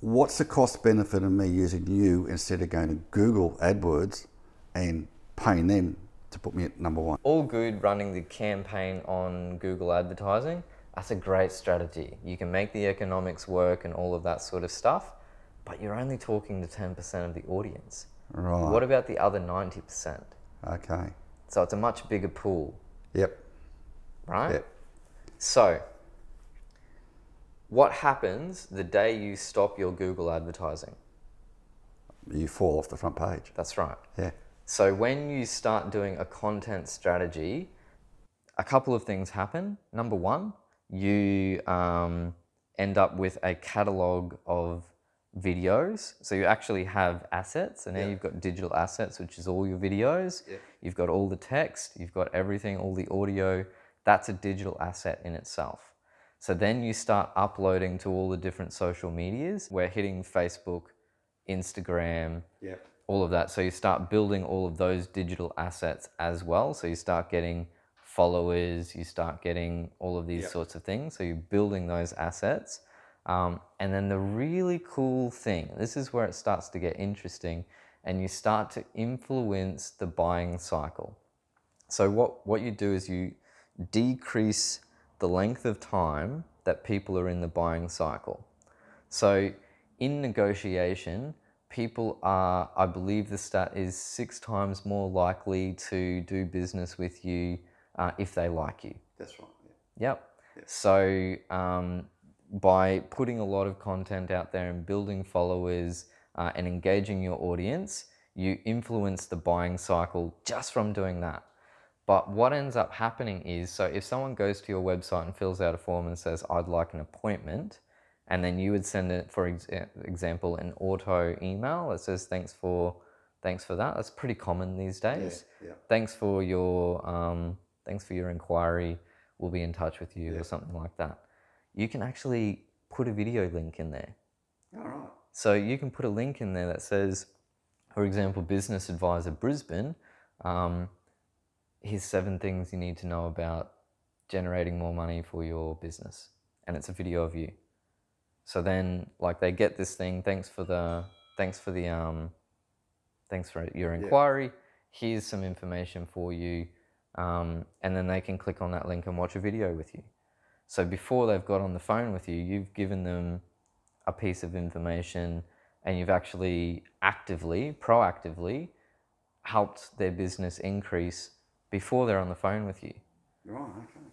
what's the cost benefit of me using you instead of going to Google AdWords and paying them to put me at number one? All good running the campaign on Google advertising. That's a great strategy. You can make the economics work and all of that sort of stuff, but you're only talking to 10% of the audience. Right. What about the other 90%? Okay. So it's a much bigger pool, Yep. right? Yep. So, what happens the day you stop your Google advertising? You fall off the front page. That's right. Yeah. So, when you start doing a content strategy, a couple of things happen. Number one, you um, end up with a catalog of videos. So, you actually have assets, and now Yeah. you've got digital assets, which is all your videos. Yeah. You've got all the text, you've got everything, all the audio. That's a digital asset in itself. So then you start uploading to all the different social medias. We're hitting Facebook, Instagram, Yep. all of that. So you start building all of those digital assets as well. So you start getting followers, you start getting all of these Yep. sorts of things. So you're building those assets. Um, and then the really cool thing, this is where it starts to get interesting, and you start to influence the buying cycle. So what, what you do is you decrease the length of time that people are in the buying cycle. So in negotiation, people are, I believe the stat is six times more likely to do business with you uh, if they like you. That's right. Yep. So um, by putting a lot of content out there and building followers uh, and engaging your audience, you influence the buying cycle just from doing that. But what ends up happening is so if someone goes to your website and fills out a form and says, I'd like an appointment, and then you would send it, for ex- example, an auto email that says, thanks for, thanks for that. That's pretty common these days. yeah. Thanks for your, um, thanks for your inquiry. We'll be in touch with you or something like that. You can actually put a video link in there. All right. So you can put a link in there that says, for example, Business Advisor Brisbane, um, here's seven things you need to know about generating more money for your business. And it's a video of you. So then like they get this thing, thanks for the thanks for the um thanks for your inquiry. Here's some information for you. Um, and then they can click on that link and watch a video with you. So before they've got on the phone with you, you've given them a piece of information and you've actually actively, proactively helped their business increase before they're on the phone with you. Right. Okay.